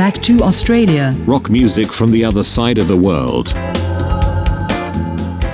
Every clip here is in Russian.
back to Australia. Rock music from the other side of the world.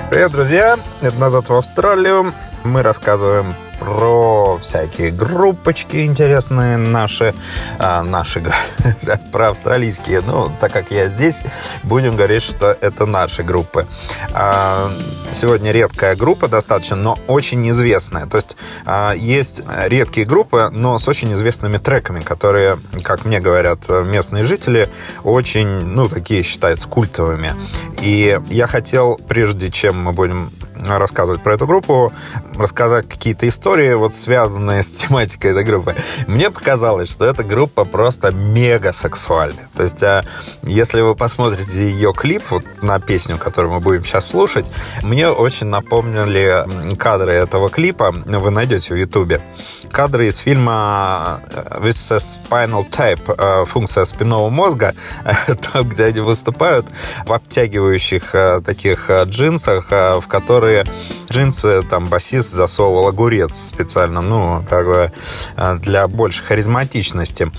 Привет, друзья! Это «Назад в Австралию». Мы рассказываем про всякие группочки интересные наши, а, наши про австралийские. Ну, так как я здесь, будем говорить, что это наши группы. А, сегодня редкая группа достаточно, но очень известная. То есть а, есть редкие группы, но с очень известными треками, которые, как мне говорят местные жители, очень, ну, такие считаются культовыми. И я хотел, прежде чем мы будем рассказывать про эту группу, рассказать какие-то истории, вот связанные с тематикой этой группы. Мне показалось, что эта группа просто мега сексуальная. То есть, а, если вы посмотрите ее клип вот на песню, которую мы будем сейчас слушать, мне очень напомнили кадры этого клипа. Вы найдете в Ютубе. Кадры из фильма With a Spinal Tape, э, функция спинного мозга, там, где они выступают в обтягивающих э, таких э, джинсах, в которые которые джинсы там басист засовывал огурец специально, ну, как бы э, для большей харизматичности.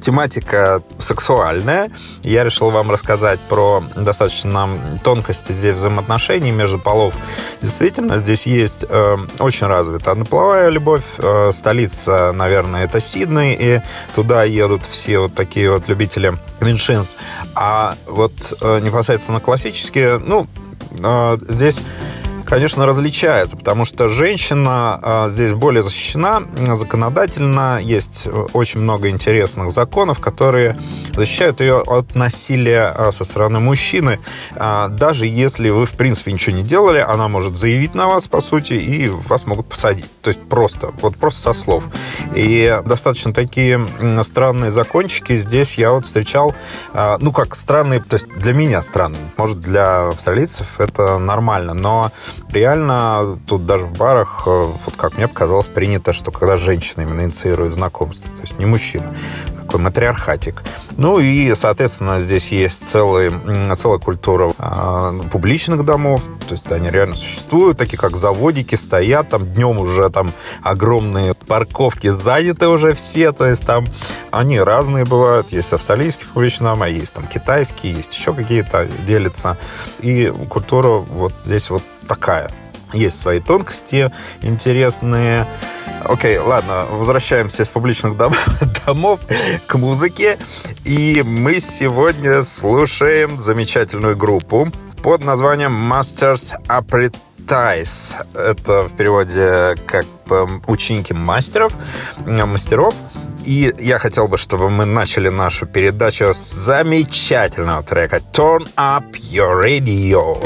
Тематика сексуальная. Я решил вам рассказать про достаточно тонкости здесь взаимоотношений между полов. Действительно, здесь есть э, очень развитая однополовая любовь. Э, столица, наверное, это Сидней, и туда едут все вот такие вот любители меньшинств. А вот э, непосредственно классические, ну, э, здесь конечно, различается, потому что женщина а, здесь более защищена законодательно. Есть очень много интересных законов, которые защищают ее от насилия а, со стороны мужчины. А, даже если вы, в принципе, ничего не делали, она может заявить на вас, по сути, и вас могут посадить. То есть просто, вот просто со слов. И достаточно такие странные закончики здесь я вот встречал, ну, как странные, то есть для меня странные. Может, для австралийцев это нормально, но реально тут даже в барах, э, вот как мне показалось, принято, что когда женщина именно инициирует знакомство, то есть не мужчина, такой матриархатик. Ну и, соответственно, здесь есть целый, целая культура э, публичных домов, то есть они реально существуют, такие как заводики, стоят, там днем уже там огромные парковки заняты уже все, то есть там они разные бывают, есть австралийские публичные дома, есть там китайские, есть еще какие-то делятся, и культура вот здесь вот такая. Есть свои тонкости интересные. Окей, ладно, возвращаемся из публичных дом, домов к музыке. И мы сегодня слушаем замечательную группу под названием Masters Apprentice. Это в переводе как ученики мастеров, мастеров. И я хотел бы, чтобы мы начали нашу передачу с замечательного трека Turn Up Your Radio.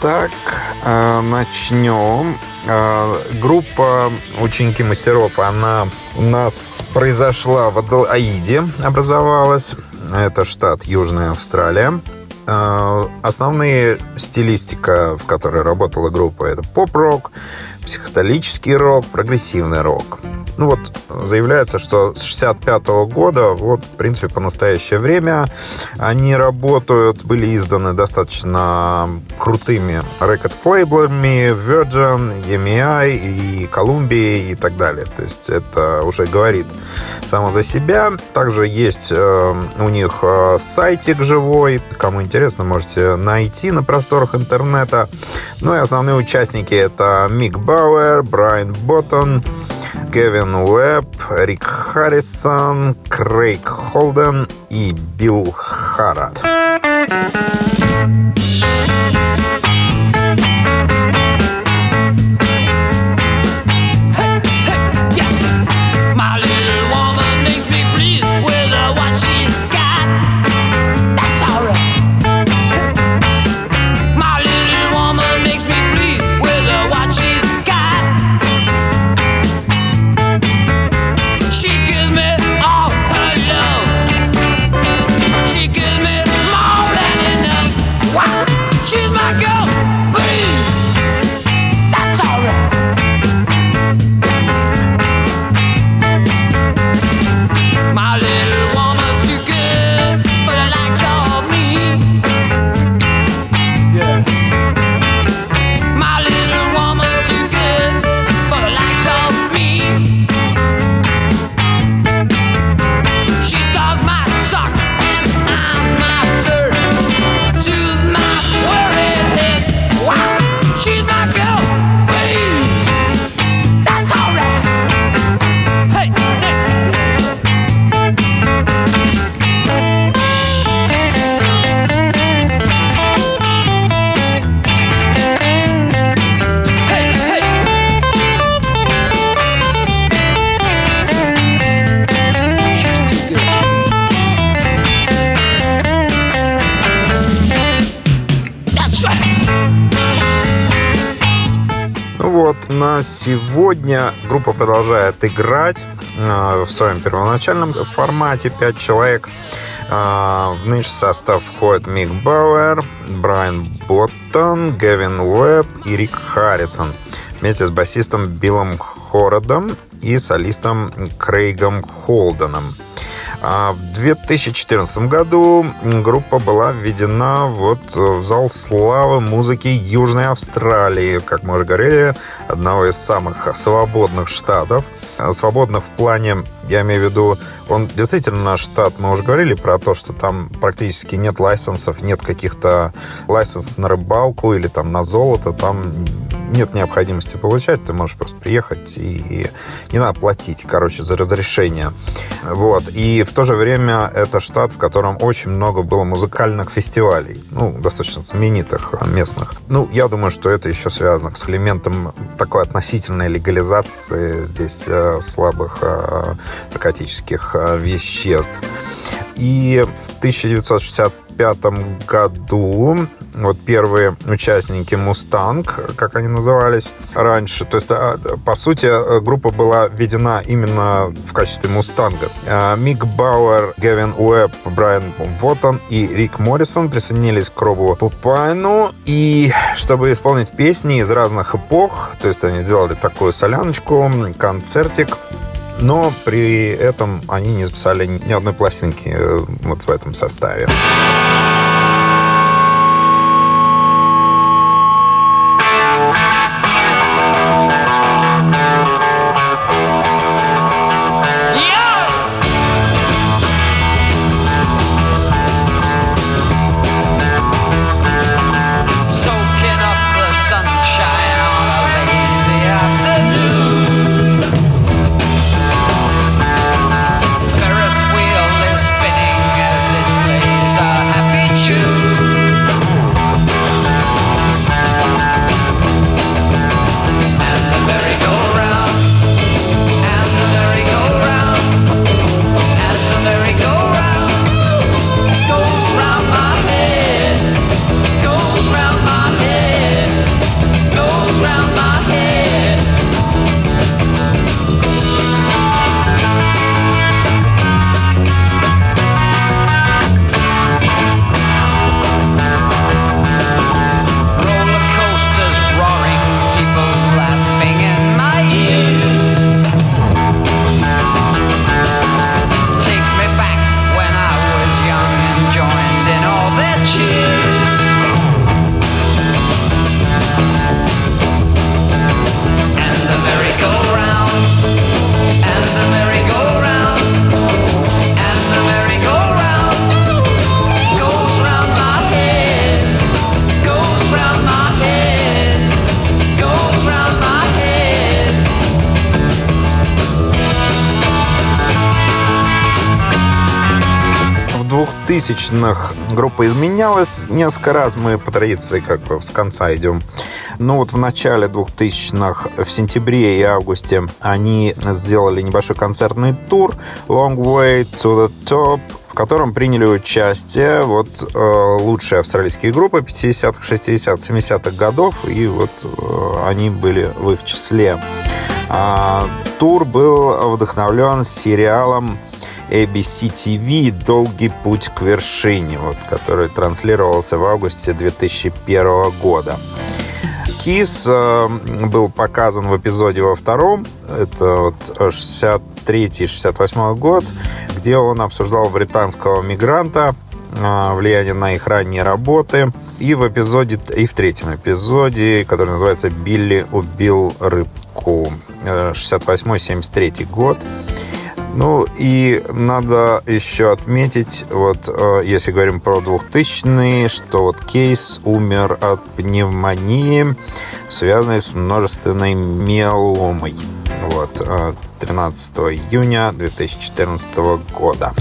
Итак, э, начнем. Э, группа «Ученики мастеров», она у нас произошла в Адлаиде, образовалась. Это штат Южная Австралия. Э, основные стилистика, в которой работала группа, это поп-рок, психоделический рок, прогрессивный рок. Ну вот заявляется, что с 65 года, вот, в принципе, по настоящее время они работают, были изданы достаточно крутыми рекорд-лейблами Virgin, EMI и Columbia и так далее. То есть это уже говорит само за себя. Также есть э, у них э, сайтик живой. Кому интересно, можете найти на просторах интернета. Ну и основные участники это Мик Бауэр, Брайан Боттон, Кевин Уэбб, Рик Харрисон, Крейг Холден и Билл Харрат. Сегодня группа продолжает играть э, в своем первоначальном формате 5 человек. Э, в нынешний состав входит Мик Бауэр, Брайан Боттон, Гевин Уэбб и Рик Харрисон вместе с басистом Биллом Хородом и солистом Крейгом Холденом. А в 2014 году группа была введена вот в зал славы музыки Южной Австралии, как мы уже говорили, одного из самых свободных штатов. Свободных в плане, я имею в виду, он действительно наш штат, мы уже говорили про то, что там практически нет лайсенсов, нет каких-то лайсенсов на рыбалку или там на золото, там нет необходимости получать, ты можешь просто приехать и не надо платить, короче, за разрешение. Вот. И в то же время это штат, в котором очень много было музыкальных фестивалей, ну, достаточно знаменитых местных. Ну, я думаю, что это еще связано с элементом такой относительной легализации здесь э, слабых э, наркотических э, веществ. И в 1965 году вот первые участники «Мустанг», как они назывались раньше. То есть, а, по сути, группа была введена именно в качестве «Мустанга». А, Мик Бауэр, Гевин Уэбб, Брайан Воттон и Рик Моррисон присоединились к Робу Пупайну. И чтобы исполнить песни из разных эпох, то есть они сделали такую соляночку, концертик, но при этом они не записали ни одной пластинки э, вот в этом составе. 2000-х группа изменялась несколько раз. Мы по традиции как бы с конца идем. Ну вот в начале 2000-х, в сентябре и августе, они сделали небольшой концертный тур Long Way to the Top, в котором приняли участие вот э, лучшие австралийские группы 50-х, 60-х, 70-х годов, и вот э, они были в их числе. А, тур был вдохновлен сериалом ABC TV «Долгий путь к вершине», вот, который транслировался в августе 2001 года. Кис э, был показан в эпизоде во втором, это вот 63-68 год, где он обсуждал британского мигранта, э, влияние на их ранние работы. И в эпизоде, и в третьем эпизоде, который называется «Билли убил рыбку», 68-73 год. Ну и надо еще отметить, вот э, если говорим про 2000-е, что вот Кейс умер от пневмонии, связанной с множественной миеломой. Вот, 13 э, июня 2014 года.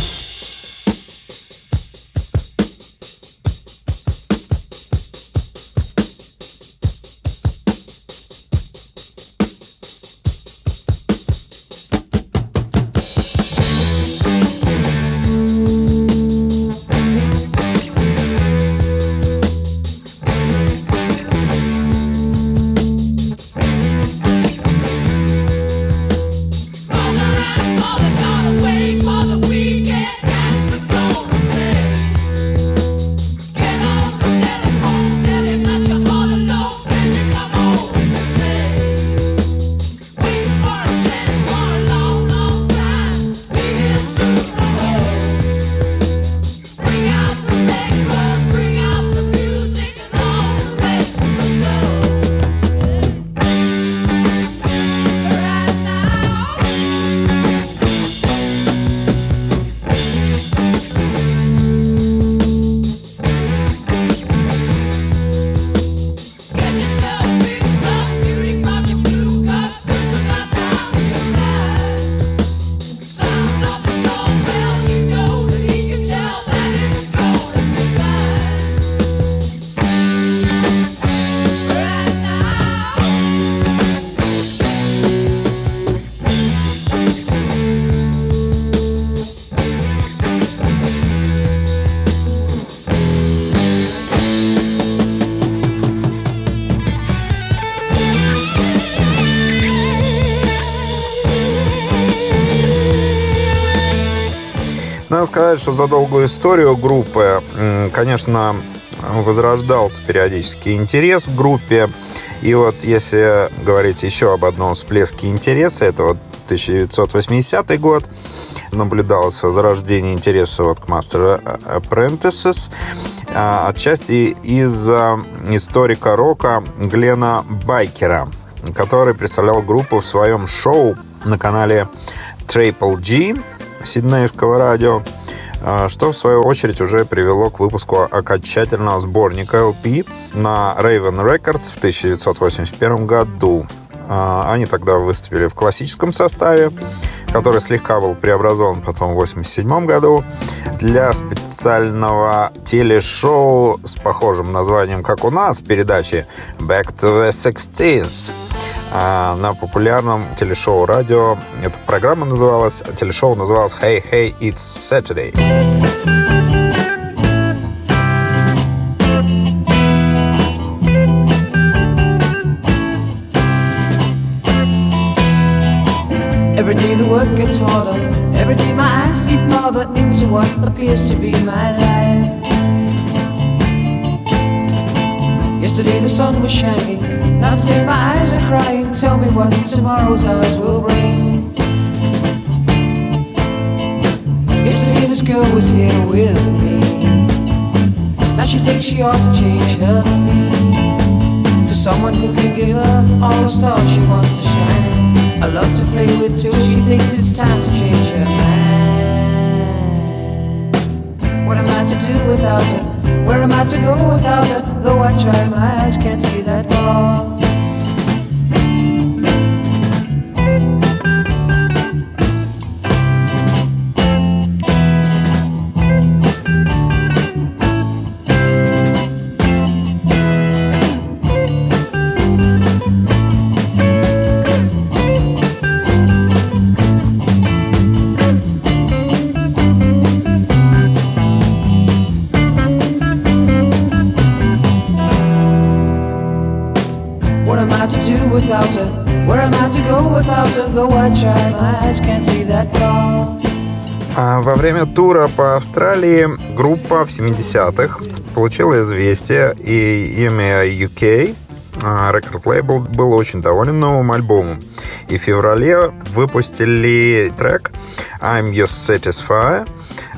Надо сказать, что за долгую историю группы, конечно, возрождался периодически интерес к группе. И вот если говорить еще об одном всплеске интереса, это вот 1980 год, наблюдалось возрождение интереса вот к Master Apprentices, а, отчасти из-за историка рока Глена Байкера, который представлял группу в своем шоу на канале Triple G, сиднейского радио, что в свою очередь уже привело к выпуску окончательного сборника LP на Raven Records в 1981 году. А, они тогда выступили в классическом составе, который слегка был преобразован потом в 1987 году для специального телешоу с похожим названием, как у нас, передачи Back to the Sixteens на популярном телешоу радио. Эта программа называлась, телешоу называлось Hey Hey It's Saturday. Every day the work gets harder. Every day my eyes see farther into what appears to be my life. Yesterday the sun was shining. Now today my eyes are crying. Tell me what tomorrow's hours will bring. Yesterday this girl was here with me. Now she thinks she ought to change her name to someone who can give her all the stars she wants to shine. A love to play with too. She thinks it's time to change her mind. What am I to do without her? Where am I to go without her? Though I try, my eyes can't see that far. Во время тура по Австралии группа в 70-х получила известие, и EMI UK, рекорд-лейбл, был очень доволен новым альбомом. И в феврале выпустили трек I'm Your Satisfier,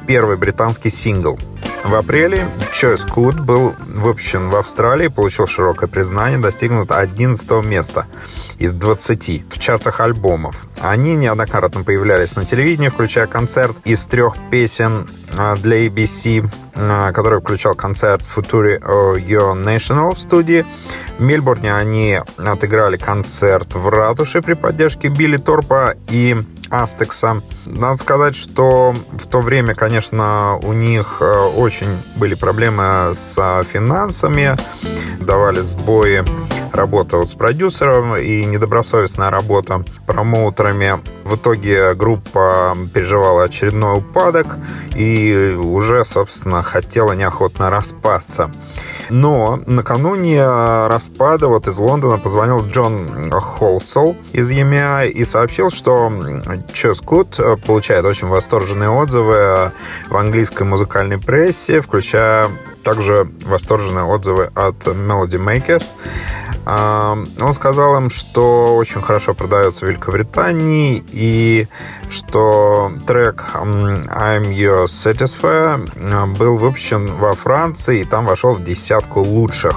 первый британский сингл. В апреле Choice Good был выпущен в Австралии, получил широкое признание, достигнут 11 места из 20 в чартах альбомов. Они неоднократно появлялись на телевидении, включая концерт из трех песен а, для ABC, а, который включал концерт Futuri Your National в студии. В Мельбурне они отыграли концерт в ратуше при поддержке Билли Торпа и Астекса. Надо сказать, что в то время, конечно, у них э, очень были проблемы с финансами, давали сбои работа вот с продюсером и недобросовестная работа промоутерами. В итоге группа переживала очередной упадок и уже, собственно, хотела неохотно распасться. Но накануне распада вот из Лондона позвонил Джон Холсел из EMI и сообщил, что Чес Кут получает очень восторженные отзывы в английской музыкальной прессе, включая также восторженные отзывы от Melody Makers. Он сказал им, что очень хорошо продается в Великобритании и что трек I'm Your Satisfier был выпущен во Франции и там вошел в десятку лучших.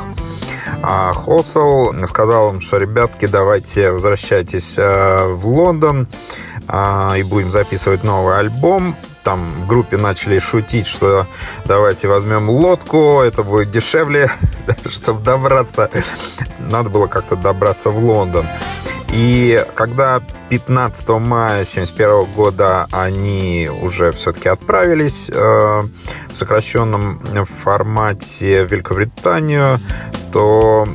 А Холсел сказал им, что, ребятки, давайте возвращайтесь э, в Лондон а, и будем записывать новый альбом там в группе начали шутить, что давайте возьмем лодку, это будет дешевле, чтобы добраться. Надо было как-то добраться в Лондон. И когда 15 мая 1971 года они уже все-таки отправились э, в сокращенном формате в Великобританию, то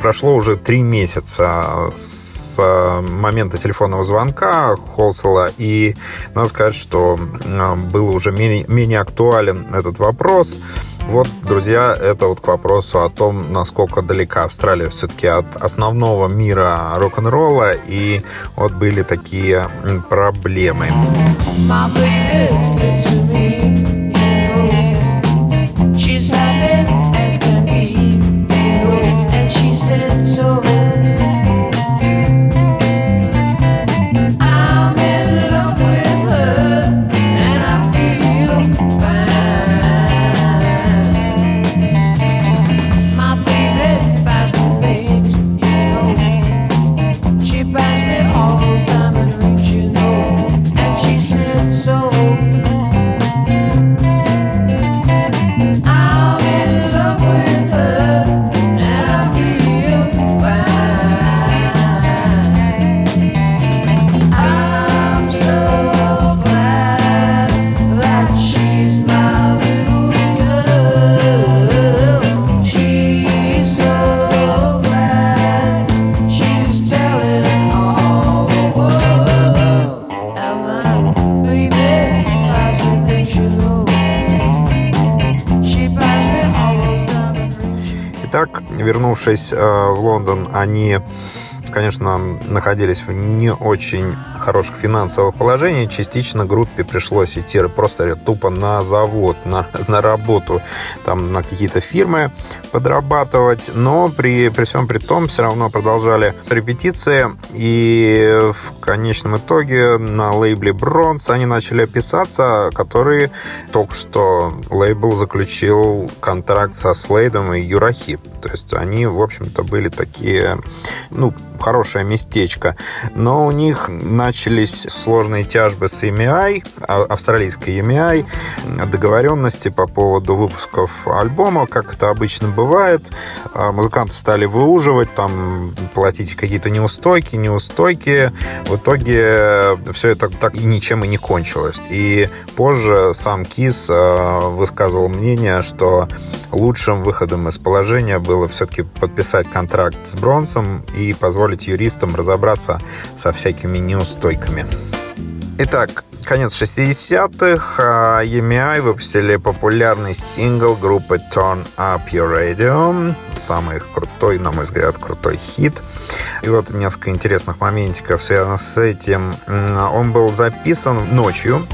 прошло уже три месяца с момента телефонного звонка Холсела, и надо сказать, что был уже менее, менее актуален этот вопрос. Вот, друзья, это вот к вопросу о том, насколько далека Австралия все-таки от основного мира рок-н-ролла, и вот были такие проблемы. My вернувшись э, в Лондон, они конечно, находились в не очень хороших финансовых положениях. Частично группе пришлось идти просто тупо на завод, на, на работу, там на какие-то фирмы подрабатывать. Но при, при всем при том все равно продолжали репетиции. И в конечном итоге на лейбле Бронз они начали писаться, который только что лейбл заключил контракт со Слейдом и Юрахип. То есть они, в общем-то, были такие, ну, хорошее местечко. Но у них начались сложные тяжбы с EMI, а, австралийской EMI, договоренности по поводу выпусков альбома, как это обычно бывает. А, музыканты стали выуживать, там, платить какие-то неустойки, неустойки. В итоге все это так и ничем и не кончилось. И позже сам Кис а, высказывал мнение, что лучшим выходом из положения было все-таки подписать контракт с Бронсом и позволить юристам разобраться со всякими неустойками. Итак, конец 60-х. а EMI выпустили популярный сингл группы Turn Up Your Radio. Самый крутой, на мой взгляд, крутой хит. И вот несколько интересных моментиков связано с этим. Он был записан ночью.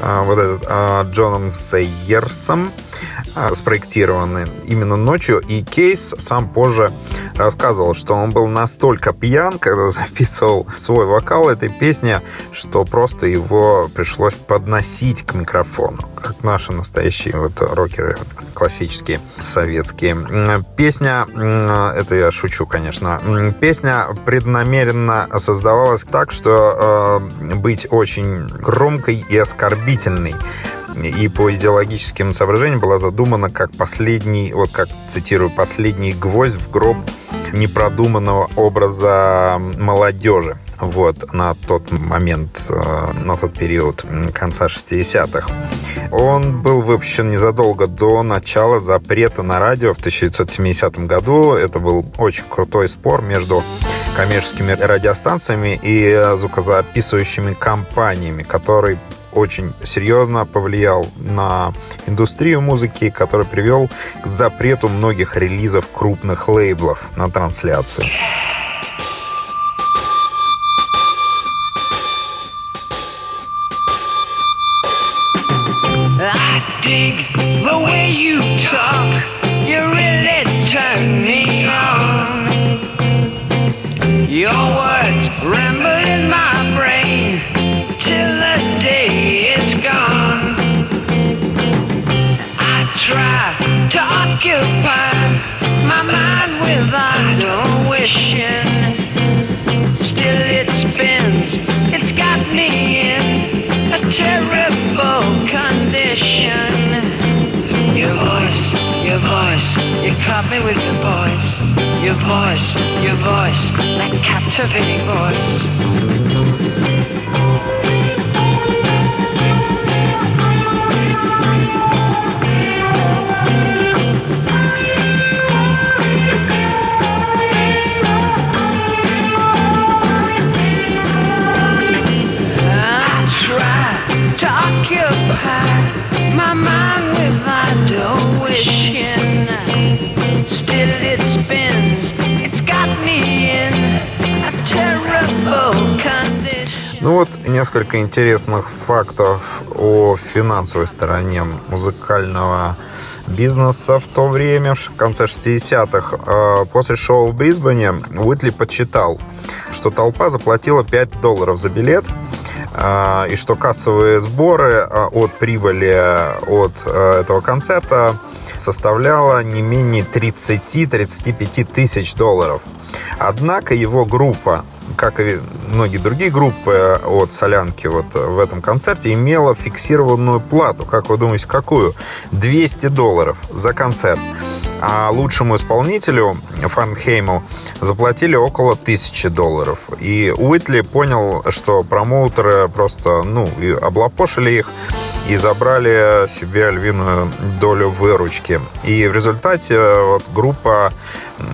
а, Вот этот а, Джоном Сейерсом а, спроектированы именно ночью. И Кейс сам позже рассказывал, что он был настолько пьян, когда записывал свой вокал этой песни, что просто его пришлось подносить к микрофону, как наши настоящие вот рокеры классические, советские. Песня, это я шучу, конечно, песня преднамеренно создавалась так, что э, быть очень громкой и оскорбительной и по идеологическим соображениям была задумана как последний, вот как цитирую, последний гвоздь в гроб непродуманного образа молодежи. Вот, на тот момент, э, на тот период конца 60-х. Он был выпущен незадолго до начала запрета на радио в 1970 году. Это был очень крутой спор между коммерческими радиостанциями и звукозаписывающими компаниями, который очень серьезно повлиял на индустрию музыки, который привел к запрету многих релизов крупных лейблов на трансляцию. I dig the way you talk. You really turn me on. Your words ramble in my brain till the day try to occupy my mind without a wishing. Still it spins, it's got me in a terrible condition. Your voice, your voice, you caught me with your voice. Your voice, your voice, that captivating voice. Ну вот несколько интересных фактов о финансовой стороне музыкального бизнеса в то время, в конце 60-х. Э, После шоу в Брисбене Уитли подсчитал, что толпа заплатила 5 долларов за билет, э, и что кассовые сборы э, от прибыли от этого концерта составляла не менее 30-35 тысяч долларов. Однако его группа, как и многие другие группы от Солянки вот в этом концерте, имела фиксированную плату. Как вы думаете, какую? 200 долларов за концерт. А лучшему исполнителю Фарнхейму заплатили около 1000 долларов. И Уитли понял, что промоутеры просто, ну, и облапошили их и забрали себе львиную долю выручки. И в результате вот, группа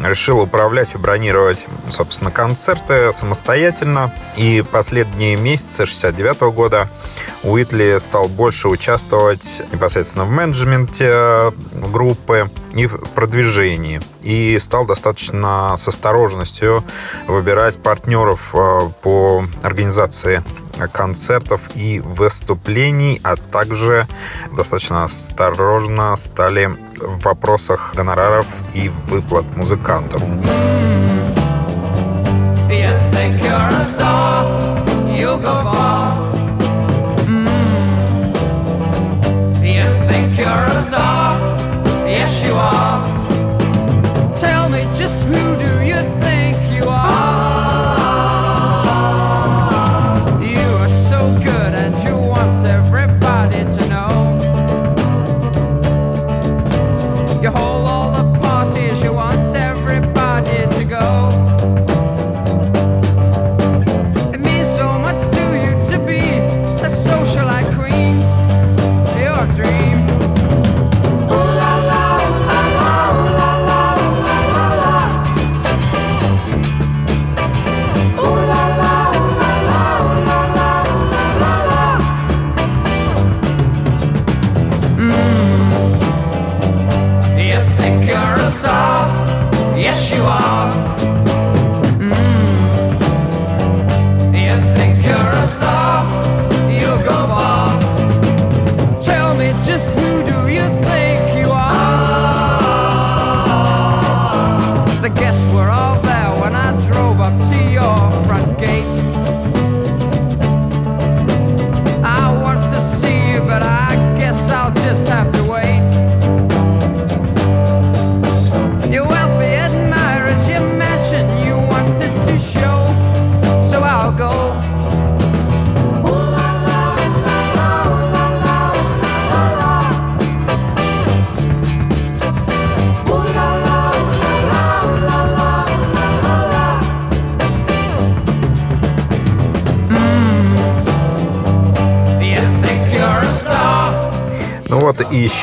решила управлять и бронировать, собственно, концерты самостоятельно. И последние месяцы 69 года Уитли стал больше участвовать непосредственно в менеджменте группы и в продвижении. И стал достаточно с осторожностью выбирать партнеров э, по организации концертов и выступлений, а также достаточно осторожно стали в вопросах гонораров и выплат музыкантам. You think you're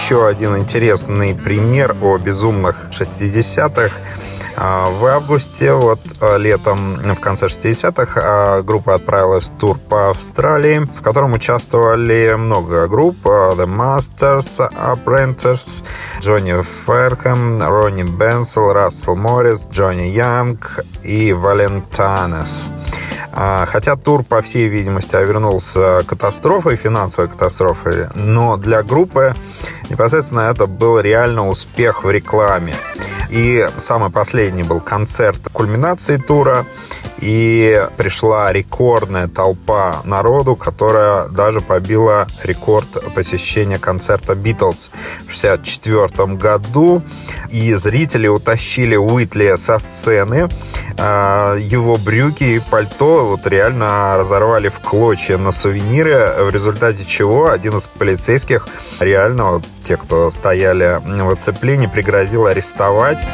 еще один интересный пример о безумных 60-х. А, В августе, вот а, летом, в конце 60-х, а, группа отправилась в тур по Австралии, в котором участвовали много групп. а, The Masters, Apprentice, Джонни Ферхэм, Ронни Бенсел, Рассел Моррис, Джонни Янг и Валентанес. А, Хотя тур, по всей видимости, обернулся катастрофой, финансовой катастрофой, но для группы непосредственно это был реально успех в рекламе. И самый последний был концерт кульминации тура, и пришла рекордная толпа народу, которая даже побила рекорд посещения концерта Битлз в 1964 году. И зрители утащили Уитли со сцены. А, Его брюки и пальто вот реально разорвали в клочья на сувениры, в результате чего один из полицейских реально те, кто стояли в оцеплении, пригрозил арестовать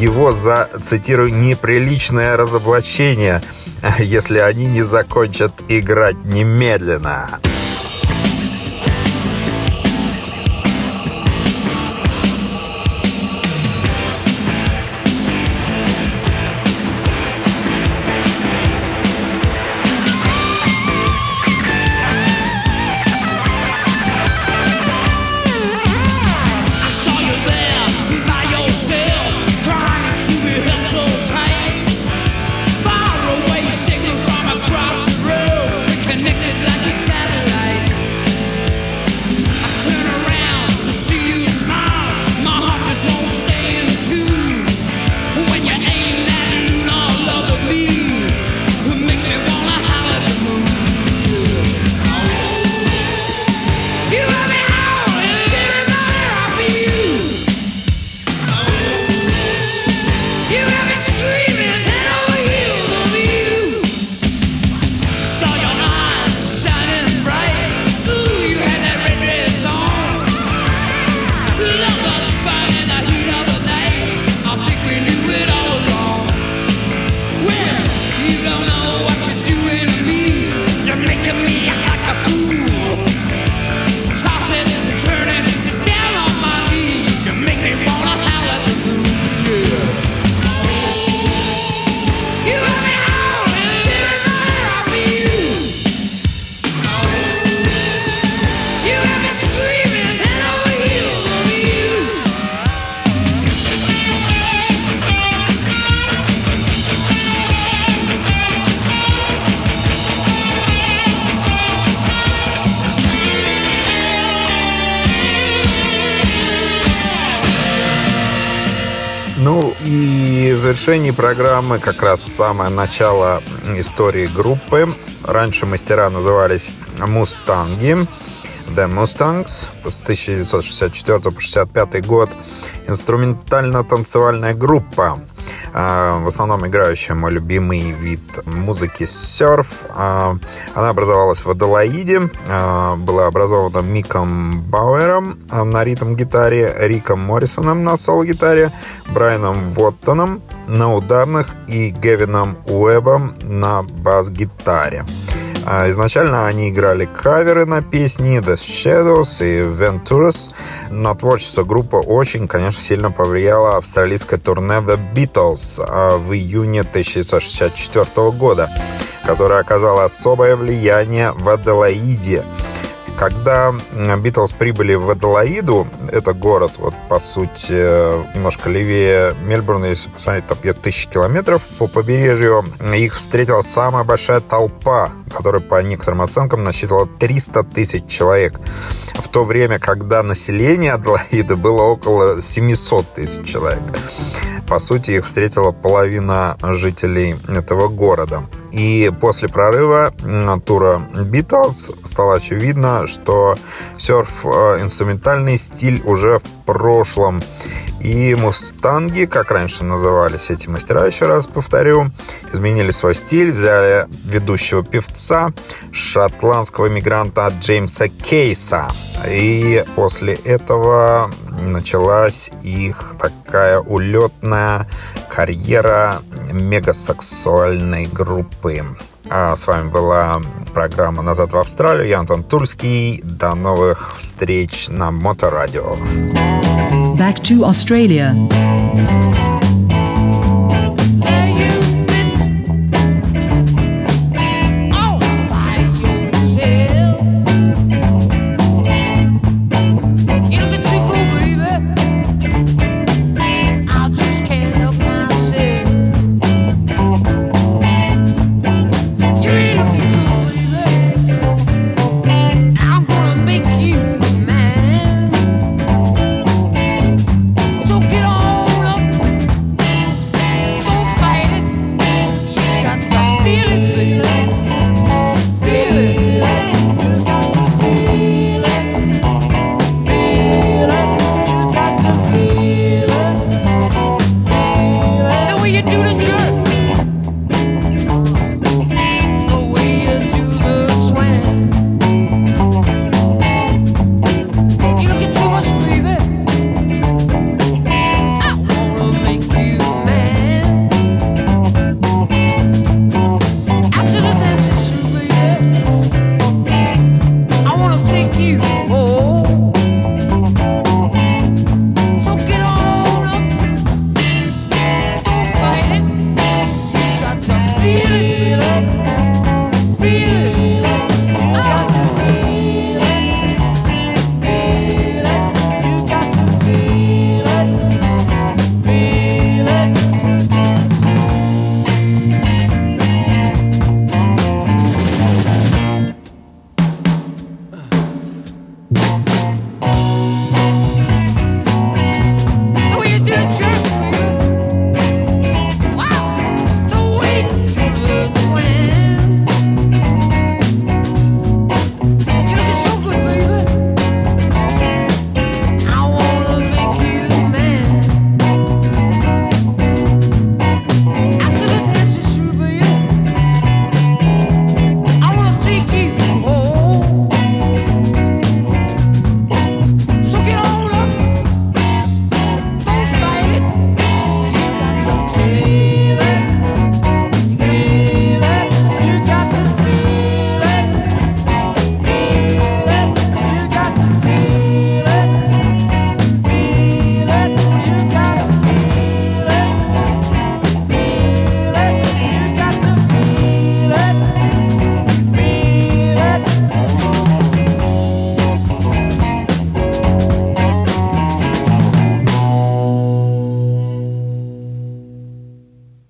его за, цитирую, неприличное разоблачение, если они не закончат играть немедленно. Завершении программы как раз самое начало истории группы. Раньше мастера назывались «Мустанги». The Mustangs с 1964 по 65 год. Инструментально-танцевальная группа. А, В основном играющая мой любимый вид музыки серф. А, Она образовалась в Аделаиде. а, Была образована Миком Бауэром на ритм-гитаре, Риком Моррисоном на соло-гитаре, Брайаном Воттоном на ударных и Гевином Уэбом на бас-гитаре. А, Изначально они играли каверы на песни The Shadows и Venturas. На творчество группы очень, конечно, сильно повлияло австралийское турне The Beatles а, в июне 1964 года, которое оказало особое влияние в Аделаиде. Когда Битлз прибыли в Аделаиду, это город, вот по сути, немножко левее Мельбурна, если посмотреть, там где тысячи километров по побережью, их встретила самая большая толпа, которая по некоторым оценкам насчитывала 300 тысяч человек. В то время, когда население Аделаиды было около 700 тысяч человек по сути, их встретила половина жителей этого города. И после прорыва тура Beatles стало очевидно, что серф-инструментальный стиль уже в прошлом. И мустанги, как раньше назывались эти мастера, еще раз повторю, изменили свой стиль, взяли ведущего певца, шотландского мигранта Джеймса Кейса. И после этого началась их такая улетная карьера мегасексуальной группы. А с вами была программа «Назад в Австралию». Я Антон Тульский. До новых встреч на Моторадио. Back to Australia.